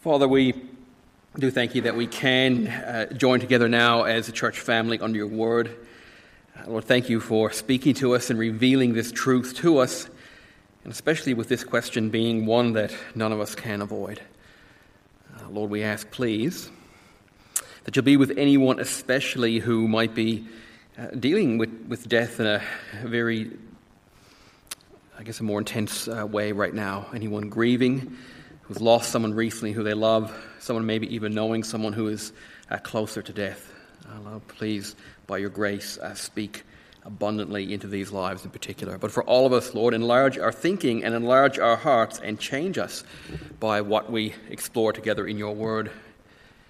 Father, we do thank you that we can uh, join together now as a church family under your word. Uh, Lord, thank you for speaking to us and revealing this truth to us, and especially with this question being one that none of us can avoid. Uh, Lord, we ask, please, that you'll be with anyone, especially who might be uh, dealing with, with death in a very, I guess, a more intense uh, way right now. Anyone grieving who's lost someone recently who they love, someone maybe even knowing someone who is uh, closer to death. Uh, Lord, please, by your grace, uh, speak abundantly into these lives in particular. But for all of us, Lord, enlarge our thinking and enlarge our hearts and change us by what we explore together in your word.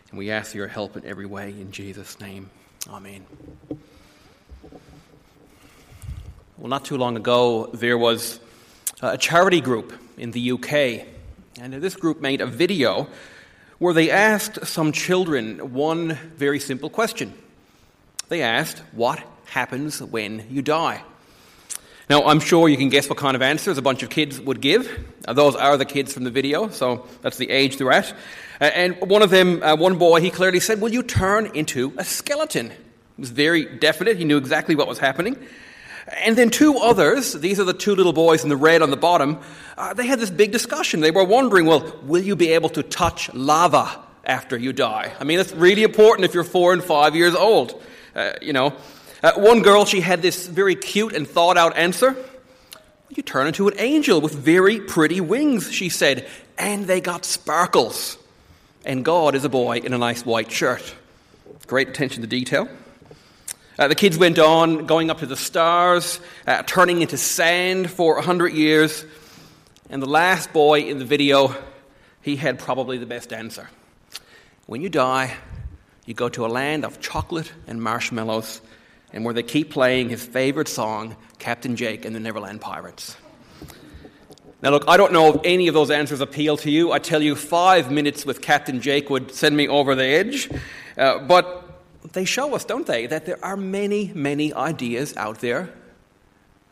And we ask your help in every way in Jesus' name. Amen. Well, not too long ago, there was a charity group in the UK and this group made a video where they asked some children one very simple question. They asked, What happens when you die? Now, I'm sure you can guess what kind of answers a bunch of kids would give. Uh, those are the kids from the video, so that's the age they're at. Uh, and one of them, uh, one boy, he clearly said, Will you turn into a skeleton? It was very definite. He knew exactly what was happening. And then two others, these are the two little boys in the red on the bottom, uh, they had this big discussion. They were wondering, well, will you be able to touch lava after you die? I mean, that's really important if you're four and five years old. Uh, you know, uh, one girl, she had this very cute and thought out answer. You turn into an angel with very pretty wings, she said, and they got sparkles. And God is a boy in a nice white shirt. Great attention to detail. Uh, the kids went on going up to the stars, uh, turning into sand for a hundred years. And the last boy in the video, he had probably the best answer. When you die, you go to a land of chocolate and marshmallows, and where they keep playing his favorite song, Captain Jake and the Neverland Pirates. Now, look, I don't know if any of those answers appeal to you. I tell you, five minutes with Captain Jake would send me over the edge. Uh, but they show us, don't they, that there are many, many ideas out there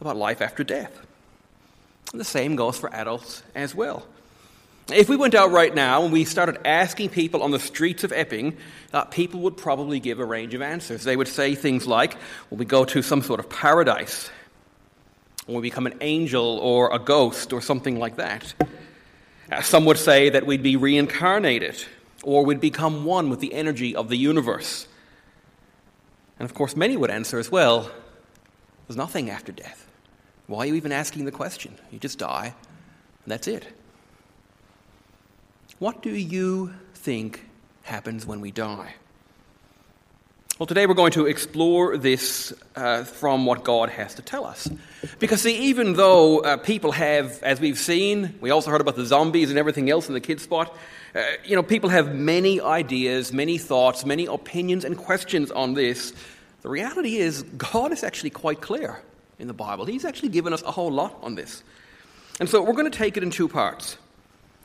about life after death. And the same goes for adults as well. If we went out right now and we started asking people on the streets of Epping, uh, people would probably give a range of answers. They would say things like, well, we go to some sort of paradise, we become an angel or a ghost or something like that. Uh, some would say that we'd be reincarnated, or we'd become one with the energy of the universe. And of course, many would answer as well there's nothing after death. Why are you even asking the question? You just die, and that's it. What do you think happens when we die? Well, today we're going to explore this uh, from what God has to tell us. Because, see, even though uh, people have, as we've seen, we also heard about the zombies and everything else in the kids' spot, uh, you know, people have many ideas, many thoughts, many opinions and questions on this. The reality is, God is actually quite clear in the Bible. He's actually given us a whole lot on this. And so we're going to take it in two parts.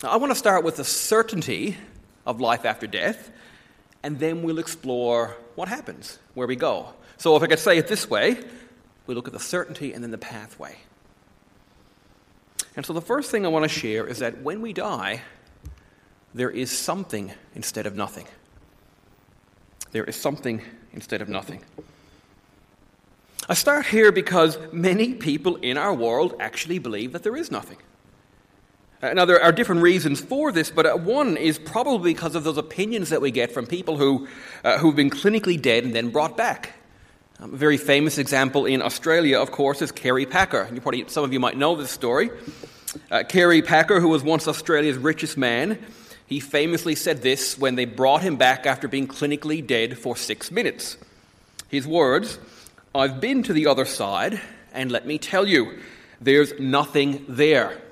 Now, I want to start with the certainty of life after death, and then we'll explore what happens, where we go. So, if I could say it this way, we look at the certainty and then the pathway. And so, the first thing I want to share is that when we die, there is something instead of nothing. There is something instead of nothing. I start here because many people in our world actually believe that there is nothing. Now, there are different reasons for this, but uh, one is probably because of those opinions that we get from people who, uh, who've been clinically dead and then brought back. Um, a very famous example in Australia, of course, is Kerry Packer. You probably, some of you might know this story. Uh, Kerry Packer, who was once Australia's richest man, he famously said this when they brought him back after being clinically dead for six minutes. His words I've been to the other side, and let me tell you, there's nothing there.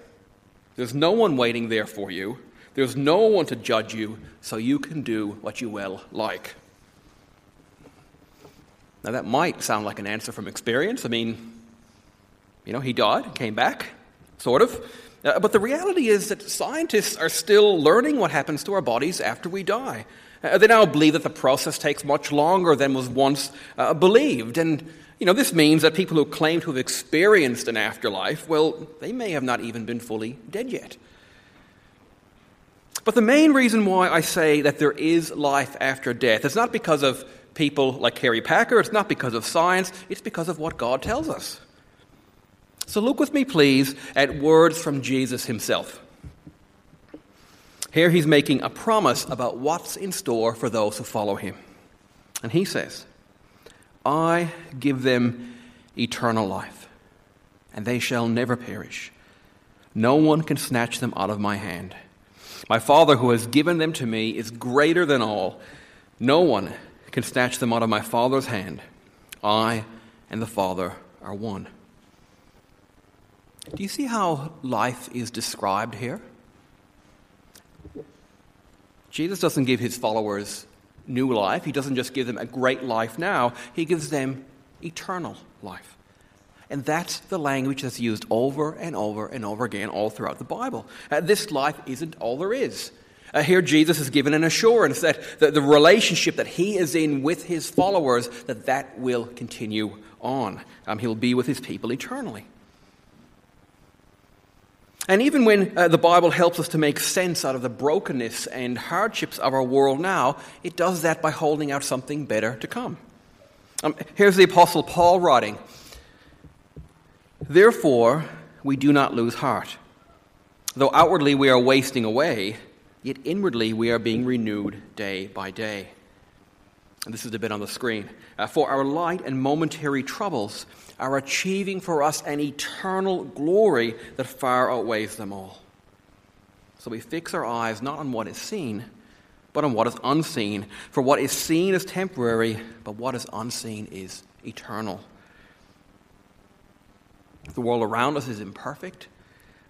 There's no one waiting there for you. There's no one to judge you, so you can do what you well like. Now, that might sound like an answer from experience. I mean, you know, he died, came back, sort of. Uh, but the reality is that scientists are still learning what happens to our bodies after we die. Uh, they now believe that the process takes much longer than was once uh, believed. And, you know, this means that people who claim to have experienced an afterlife, well, they may have not even been fully dead yet. But the main reason why I say that there is life after death is not because of people like Kerry Packer, it's not because of science, it's because of what God tells us. So look with me, please, at words from Jesus himself. Here he's making a promise about what's in store for those who follow him. And he says, I give them eternal life, and they shall never perish. No one can snatch them out of my hand. My Father, who has given them to me, is greater than all. No one can snatch them out of my Father's hand. I and the Father are one. Do you see how life is described here? Jesus doesn't give his followers new life, he doesn't just give them a great life now, he gives them eternal life. And that's the language that's used over and over and over again all throughout the Bible. Uh, this life isn't all there is. Uh, here, Jesus is given an assurance that the, the relationship that he is in with his followers, that that will continue on. Um, he'll be with his people eternally. And even when uh, the Bible helps us to make sense out of the brokenness and hardships of our world now, it does that by holding out something better to come. Um, here's the Apostle Paul writing Therefore, we do not lose heart. Though outwardly we are wasting away, yet inwardly we are being renewed day by day. And this is a bit on the screen. Uh, for our light and momentary troubles are achieving for us an eternal glory that far outweighs them all. So we fix our eyes not on what is seen, but on what is unseen. For what is seen is temporary, but what is unseen is eternal. The world around us is imperfect.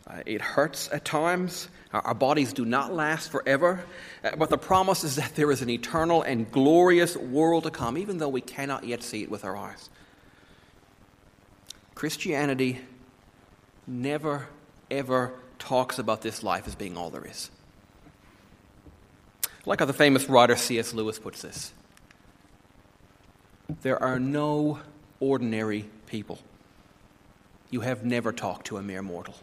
Uh, it hurts at times. Our, our, bodies do not last forever. Uh, but the promise is that there is an eternal and glorious world to come, even though we cannot yet see it with our eyes. Christianity never, ever talks about this life as being all there is. Like how the famous writer C.S. Lewis puts this there are no ordinary people you have never talked to a mere mortal.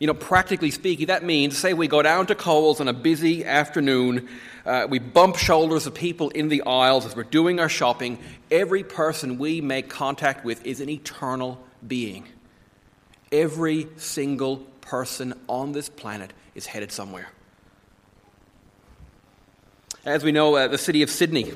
You know, practically speaking, that means, say, we go down to Coles on a busy afternoon, uh, we bump shoulders of people in the aisles as we're doing our shopping. Every person we make contact with is an eternal being. Every single person on this planet is headed somewhere. As we know, uh, the city of Sydney,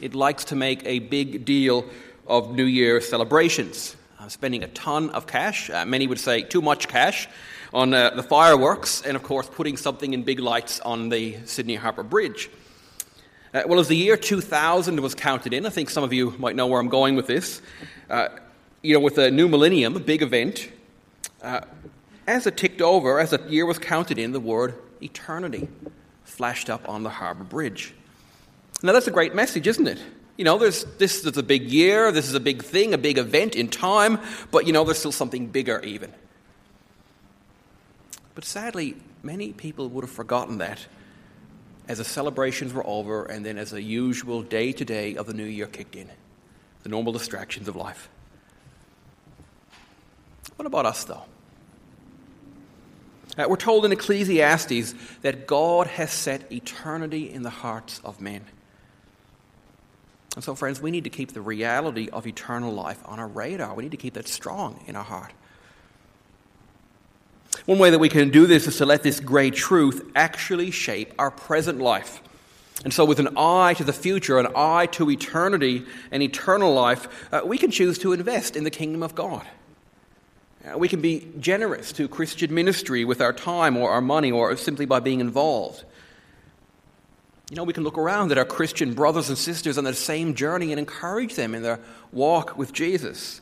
it likes to make a big deal of New Year celebrations uh, spending a ton of cash, uh, many would say too much cash, on uh, the fireworks, and of course, putting something in big lights on the Sydney Harbour Bridge. Uh, well, as the year 2000 was counted in, I think some of you might know where I'm going with this. Uh, you know, with the new millennium, a big event, uh, as it ticked over, as the year was counted in, the word eternity flashed up on the Harbour Bridge. Now, that's a great message, isn't it? You know, this is a big year, this is a big thing, a big event in time, but you know, there's still something bigger even. But sadly, many people would have forgotten that as the celebrations were over and then as the usual day to day of the new year kicked in, the normal distractions of life. What about us, though? Uh, we're told in Ecclesiastes that God has set eternity in the hearts of men. And so, friends, we need to keep the reality of eternal life on our radar. We need to keep that strong in our heart. One way that we can do this is to let this great truth actually shape our present life. And so, with an eye to the future, an eye to eternity and eternal life, uh, we can choose to invest in the kingdom of God. Uh, we can be generous to Christian ministry with our time or our money or simply by being involved. You know, we can look around at our Christian brothers and sisters on the same journey and encourage them in their walk with Jesus.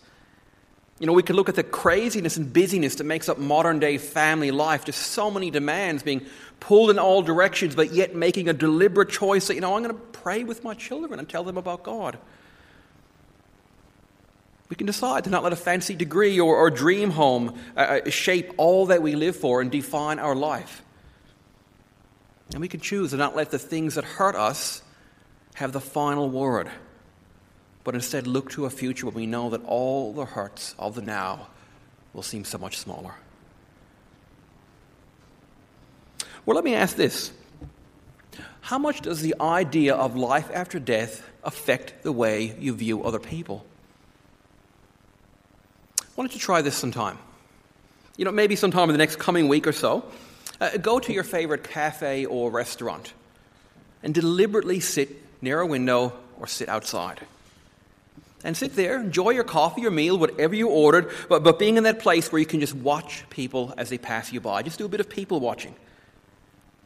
You know, we can look at the craziness and busyness that makes up modern day family life. Just so many demands being pulled in all directions, but yet making a deliberate choice that, you know, I'm going to pray with my children and tell them about God. We can decide to not let a fancy degree or, or dream home uh, uh shape all that we live for and define our life. And we can choose to not let the things that hurt us have the final word, but instead look to a future where we know that all the hurts of the now will seem so much smaller. Well, let me ask this How much does the idea of life after death affect the way you view other people? Why don't you try this sometime? You know, maybe sometime in the next coming week or so, uh, go to your favorite cafe or restaurant and deliberately sit near a window or sit outside. And sit there, enjoy your coffee, your meal, whatever you ordered, but, but being in that place where you can just watch people as they pass you by. Just do a bit of people watching.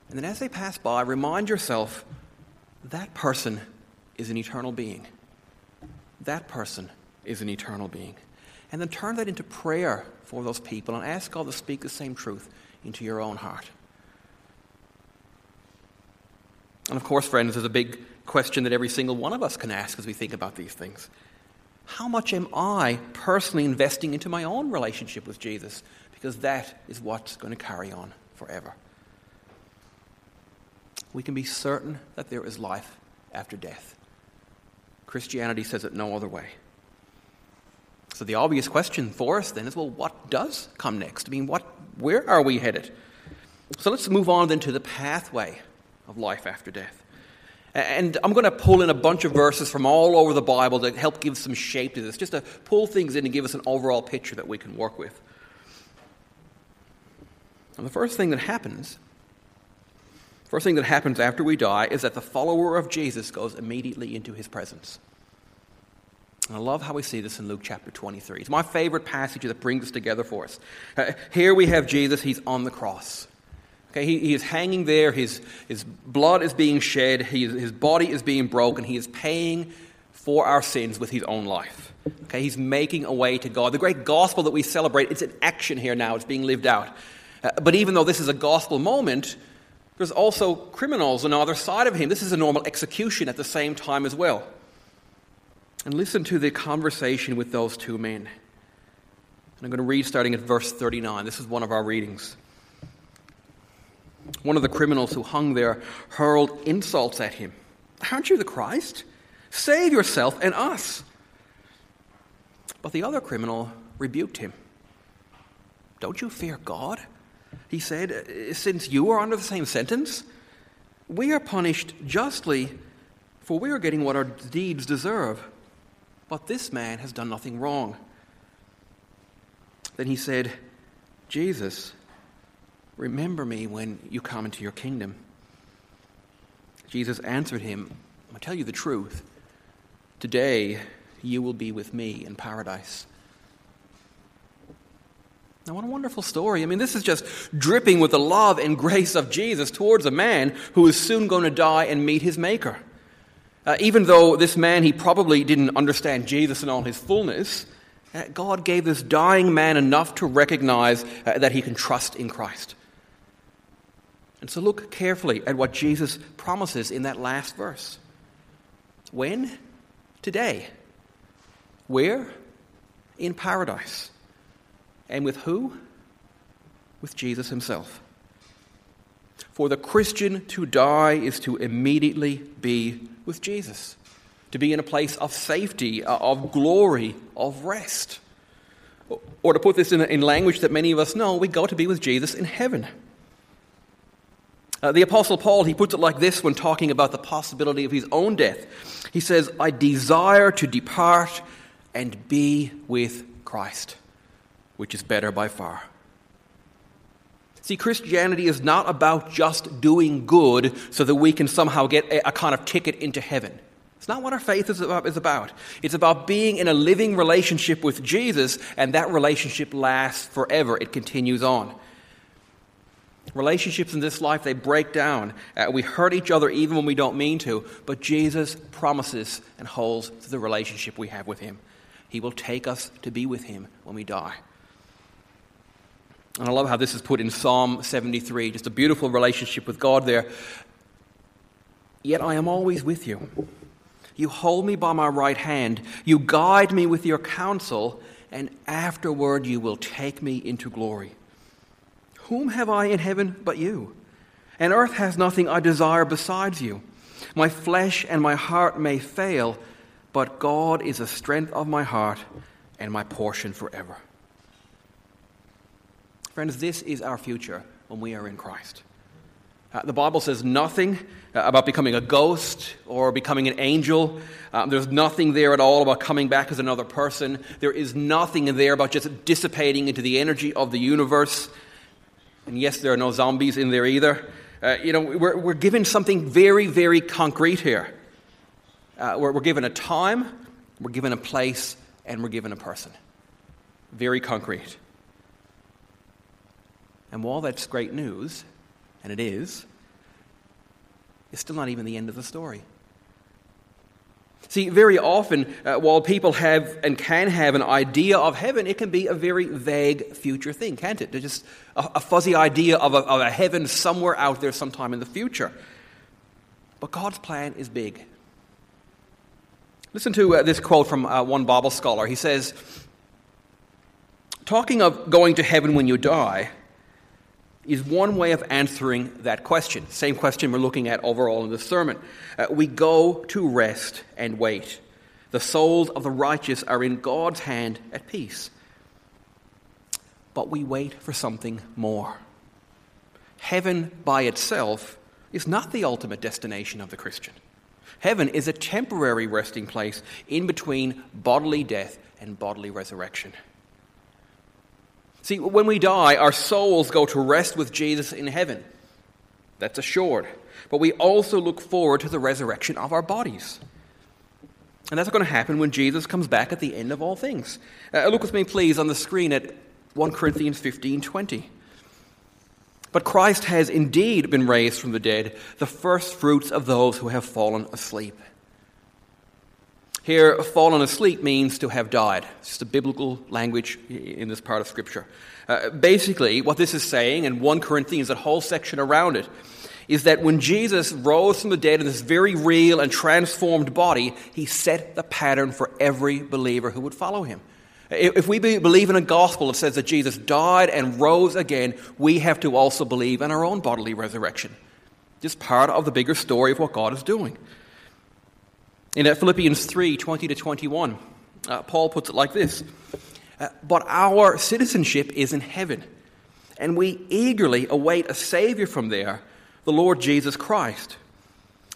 And then as they pass by, remind yourself that person is an eternal being. That person is an eternal being. And then turn that into prayer for those people and ask God to speak the same truth into your own heart. And of course, friends, there's a big question that every single one of us can ask as we think about these things. How much am I personally investing into my own relationship with Jesus? Because that is what's going to carry on forever. We can be certain that there is life after death. Christianity says it no other way. So the obvious question for us then is well, what does come next? I mean, what, where are we headed? So let's move on then to the pathway of life after death. And I'm going to pull in a bunch of verses from all over the Bible to help give some shape to this, just to pull things in and give us an overall picture that we can work with. And the first thing that happens, first thing that happens after we die is that the follower of Jesus goes immediately into his presence. And I love how we see this in Luke chapter 23. It's my favorite passage that brings this together for us. Uh, here we have Jesus, he's on the cross. Okay, he, he is hanging there, his, his blood is being shed, he, his body is being broken, he is paying for our sins with his own life. Okay, he's making a way to God. The great gospel that we celebrate, it's in action here now, it's being lived out. Uh, but even though this is a gospel moment, there's also criminals on the other side of him. This is a normal execution at the same time as well. And listen to the conversation with those two men. And I'm going to read starting at verse 39. This is one of our readings. One of the criminals who hung there hurled insults at him. Aren't you the Christ? Save yourself and us. But the other criminal rebuked him. Don't you fear God? He said, uh, since you are under the same sentence, we are punished justly, for we are getting what our deeds deserve. But this man has done nothing wrong. Then he said, Jesus, Remember me when you come into your kingdom. Jesus answered him, I tell you the truth. Today you will be with me in paradise. Now, what a wonderful story. I mean, this is just dripping with the love and grace of Jesus towards a man who is soon going to die and meet his Maker. Uh, even though this man, he probably didn't understand Jesus in all his fullness, uh, God gave this dying man enough to recognize uh, that he can trust in Christ. And so look carefully at what Jesus promises in that last verse. When? Today. Where? In paradise. And with who? With Jesus himself. For the Christian to die is to immediately be with Jesus, to be in a place of safety, uh, of glory, of rest. Or to put this in, in language that many of us know, we go to be with Jesus in heaven. Uh, the Apostle Paul, he puts it like this when talking about the possibility of his own death. He says, I desire to depart and be with Christ, which is better by far. See, Christianity is not about just doing good so that we can somehow get a, a kind of ticket into heaven. It's not what our faith is about. It's about being in a living relationship with Jesus, and that relationship lasts forever. It continues on. Relationships in this life, they break down. Uh, we hurt each other even when we don't mean to, but Jesus promises and holds to the relationship we have with Him. He will take us to be with Him when we die. And I love how this is put in Psalm 73, just a beautiful relationship with God there. Yet I am always with you. You hold me by my right hand, you guide me with your counsel, and afterward you will take me into glory. Whom have I in heaven but you? And earth has nothing I desire besides you. My flesh and my heart may fail, but God is the strength of my heart and my portion forever. Friends, this is our future when we are in Christ. Uh, the Bible says nothing uh, about becoming a ghost or becoming an angel. Um, there's nothing there at all about coming back as another person. There is nothing in there about just dissipating into the energy of the universe. And yes, there are no zombies in there either. Uh, you know, we're, we're given something very, very concrete here. Uh, we're, we're given a time, we're given a place, and we're given a person. Very concrete. And while that's great news, and it is, it's still not even the end of the story. See, very often, uh, while people have and can have an idea of heaven, it can be a very vague future thing, can't it? They're just a, a fuzzy idea of a, of a heaven somewhere out there sometime in the future. But God's plan is big. Listen to uh, this quote from uh, one Bible scholar. He says, Talking of going to heaven when you die, is one way of answering that question. Same question we're looking at overall in the sermon. Uh, we go to rest and wait. The souls of the righteous are in God's hand at peace. But we wait for something more. Heaven by itself is not the ultimate destination of the Christian. Heaven is a temporary resting place in between bodily death and bodily resurrection. See, when we die, our souls go to rest with Jesus in heaven. That's assured. But we also look forward to the resurrection of our bodies. And that's going to happen when Jesus comes back at the end of all things. Uh, look with me, please, on the screen at 1 Corinthians 15 20. But Christ has indeed been raised from the dead, the first fruits of those who have fallen asleep. Here, fallen asleep means to have died. It's just a biblical language in this part of Scripture. Uh, basically, what this is saying, and 1 Corinthians, that whole section around it, is that when Jesus rose from the dead in this very real and transformed body, he set the pattern for every believer who would follow him. If we believe in a gospel that says that Jesus died and rose again, we have to also believe in our own bodily resurrection. Just part of the bigger story of what God is doing. In Philippians 3 20 to 21, uh, Paul puts it like this uh, But our citizenship is in heaven, and we eagerly await a Savior from there, the Lord Jesus Christ,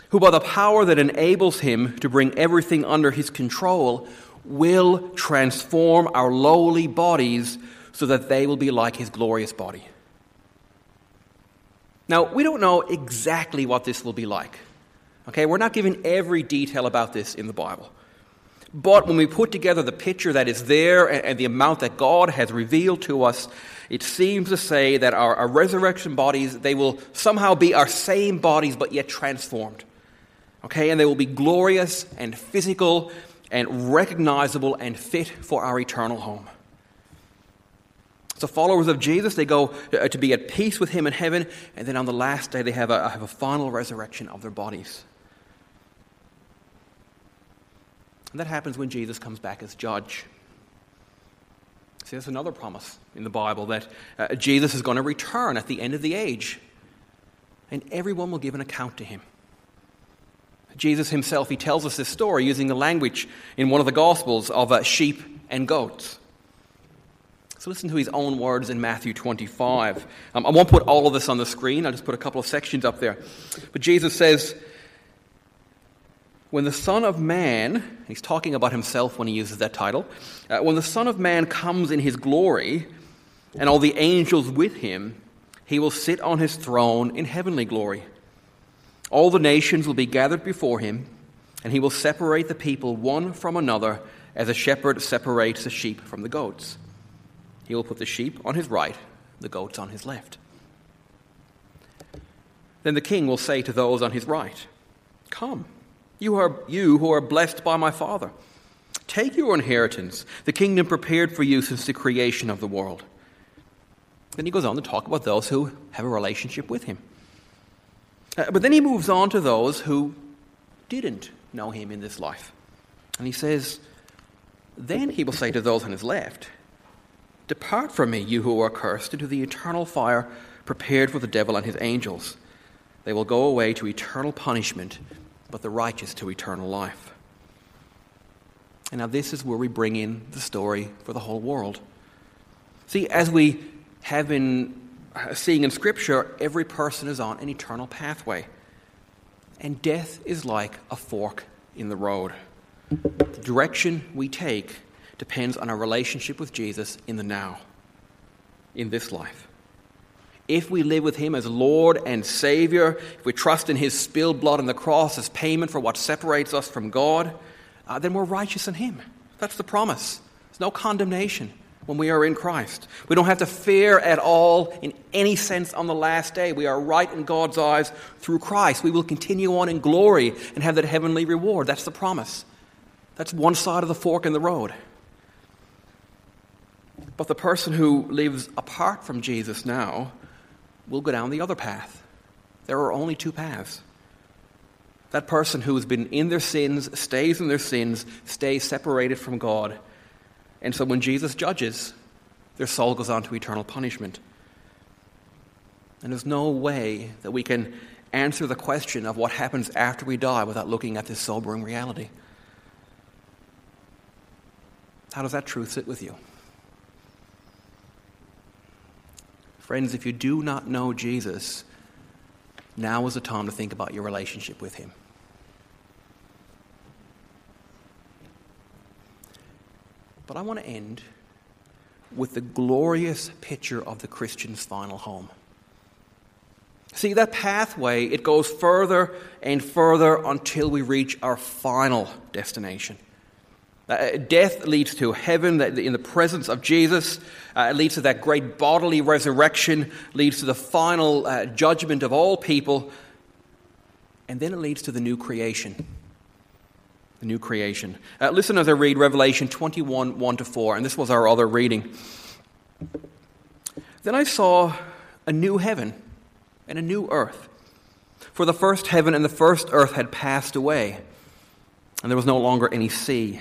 who by the power that enables him to bring everything under his control will transform our lowly bodies so that they will be like his glorious body. Now, we don't know exactly what this will be like. Okay, we're not given every detail about this in the Bible. But when we put together the picture that is there and, the amount that God has revealed to us, it seems to say that our, our resurrection bodies, they will somehow be our same bodies but yet transformed. Okay, and they will be glorious and physical and recognizable and fit for our eternal home. So, followers of Jesus, they go uh, to be at peace with Him in heaven, and then on the last day, they have a, have a final resurrection of their bodies. And that happens when Jesus comes back as judge. See, there's another promise in the Bible that uh, Jesus is going to return at the end of the age, and everyone will give an account to him. Jesus himself, he tells us this story using the language in one of the Gospels of uh, sheep and goats. So listen to his own words in Matthew 25. Um, I won't put all of this on the screen, I'll just put a couple of sections up there. But Jesus says, when the Son of Man, he's talking about himself when he uses that title, uh, when the Son of Man comes in his glory and all the angels with him, he will sit on his throne in heavenly glory. All the nations will be gathered before him, and he will separate the people one from another as a shepherd separates the sheep from the goats. He will put the sheep on his right, the goats on his left. Then the king will say to those on his right, Come. You, are, you who are blessed by my Father. Take your inheritance, the kingdom prepared for you since the creation of the world. Then he goes on to talk about those who have a relationship with him. Uh, but then he moves on to those who didn't know him in this life. And he says, Then he will say to those on his left, Depart from me, you who are cursed, into the eternal fire prepared for the devil and his angels. They will go away to eternal punishment but the righteous to eternal life. And now, this is where we bring in the story for the whole world. See, as we have been uh, seeing in Scripture, every person is on an eternal pathway. And death is like a fork in the road. The direction we take depends on our relationship with Jesus in the now, in this life. If we live with Him as Lord and Savior, if we trust in His spilled blood on the cross as payment for what separates us from God, uh, then we're righteous in Him. That's the promise. There's no condemnation when we are in Christ. We don't have to fear at all in any sense on the last day. We are right in God's eyes through Christ. We will continue on in glory and have that heavenly reward. That's the promise. That's one side of the fork in the road. But the person who lives apart from Jesus now will go down the other path. There are only two paths. That person who has been in their sins, stays in their sins, stays separated from God and so when Jesus judges, their soul goes on to eternal punishment. And there's no way that we can answer the question of what happens after we die without looking at this sobering reality. How does that truth sit with you? Friends, if you do not know Jesus, now is the time to think about your relationship with him. But I want to end with the glorious picture of the Christian's final home. See, that pathway, it goes further and further until we reach our final destination. Uh, death leads to heaven in the presence of Jesus. Uh, it leads to that great bodily resurrection, leads to the final uh, judgment of all people. And then it leads to the new creation the new creation. Uh, listen as I read Revelation 21 1 to 4, and this was our other reading. Then I saw a new heaven and a new earth. For the first heaven and the first earth had passed away, and there was no longer any sea.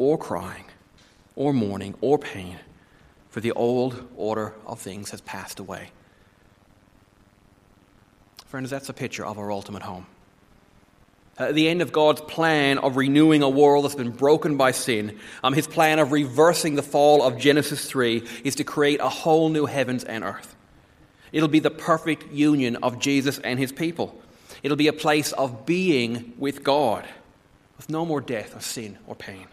or crying, or mourning, or pain, for the old order of things has passed away. Friends, that's a picture of our ultimate home the end of God's plan of renewing a world that's been broken by sin, um, his plan of reversing the fall of Genesis 3 is to create a whole new heavens and earth. It'll be the perfect union of Jesus and his people. It'll be a place of being with God, with no more death or sin or pain.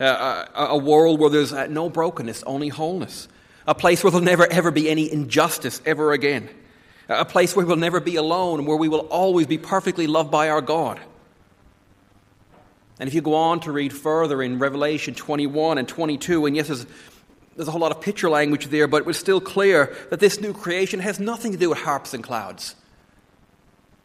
Uh, a, a, world where there's uh, no brokenness, only wholeness. A place where there'll never ever be any injustice ever again. A place where we'll never be alone, where we will always be perfectly loved by our God. And if you go on to read further in Revelation 21 and 22, and yes, there's, there's a whole lot of picture language there, but it was still clear that this new creation has nothing to do with harps and clouds.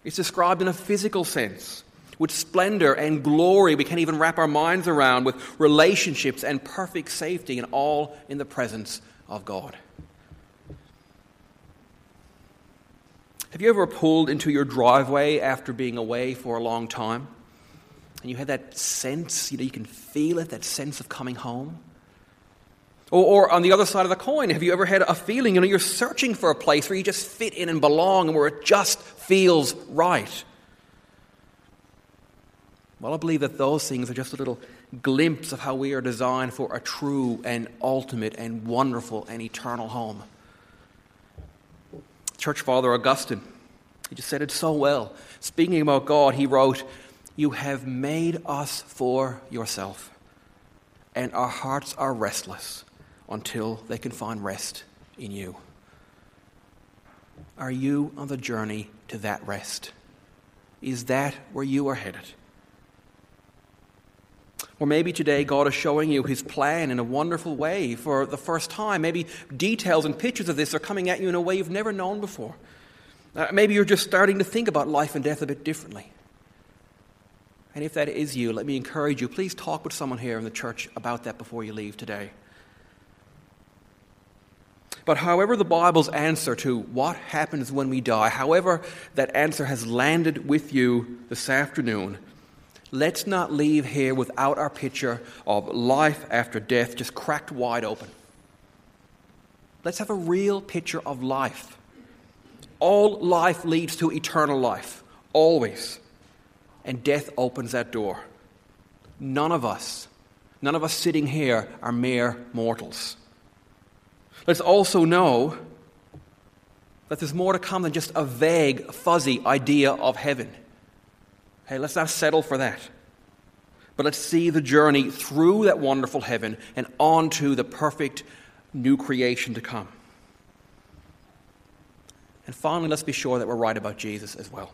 It's described in a physical sense, with splendor and glory we can't even wrap our minds around, with relationships and perfect safety, and all in the presence of God. Have you ever pulled into your driveway after being away for a long time? And you had that sense, you know, you can feel it, that sense of coming home. Or, or, on the other side of the coin, have you ever had a feeling, you know, you're searching for a place where you just fit in and belong and where it just feels right? Well, I believe that those things are just a little glimpse of how we are designed for a true and ultimate and wonderful and eternal home. Church Father Augustine, he just said it so well. Speaking about God, he wrote, you have made us for yourself, and our hearts are restless until they can find rest in you. Are you on the journey to that rest? Is that where you are headed? Or maybe today God is showing you his plan in a wonderful way for the first time. Maybe details and pictures of this are coming at you in a way you've never known before. Uh, maybe you're just starting to think about life and death a bit differently. And if that is you, let me encourage you, please talk with someone here in the church about that before you leave today. But however, the Bible's answer to what happens when we die, however, that answer has landed with you this afternoon, let's not leave here without our picture of life after death just cracked wide open. Let's have a real picture of life. All life leads to eternal life, always. And death opens that door. None of us, none of us sitting here are mere mortals. Let's also know that there's more to come than just a vague, fuzzy idea of heaven. Hey, let's not settle for that. But let's see the journey through that wonderful heaven and onto the perfect new creation to come. And finally, let's be sure that we're right about Jesus as well.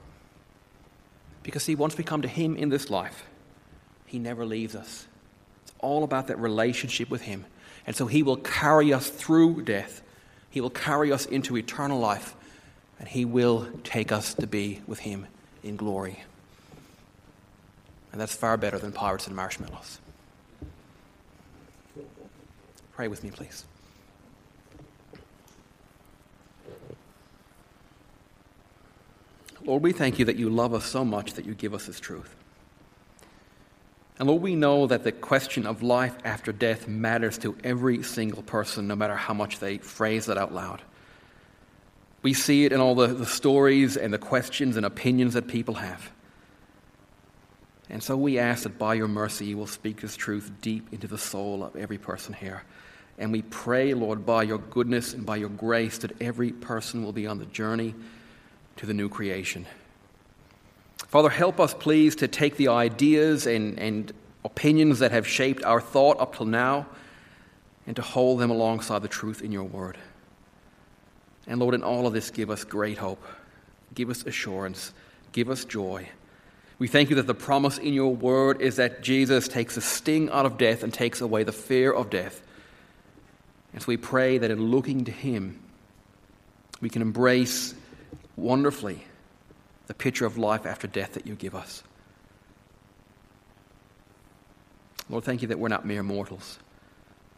Because, see, once we come to Him in this life, He never leaves us. It's all about that relationship with Him. And so He will carry us through death, He will carry us into eternal life, and He will take us to be with Him in glory. And that's far better than pirates and marshmallows. Pray with me, please. Lord, we thank you that you love us so much that you give us this truth. And Lord, we know that the question of life after death matters to every single person, no matter how much they phrase it out loud. We see it in all the, the stories and the questions and opinions that people have. And so we ask that by your mercy you will speak this truth deep into the soul of every person here. And we pray, Lord, by your goodness and by your grace, that every person will be on the journey to the new creation. Father, help us, please, to take the ideas and, and opinions that have shaped our thought up till now and to hold them alongside the truth in your word. And Lord, in all of this, give us great hope, give us assurance, give us joy. We thank you that the promise in your word is that Jesus takes the sting out of death and takes away the fear of death. And so we pray that in looking to him, we can embrace wonderfully the picture of life after death that you give us. Lord, thank you that we're not mere mortals.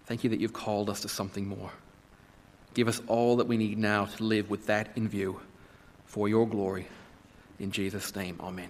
Thank you that you've called us to something more. Give us all that we need now to live with that in view for your glory. In Jesus' name, amen.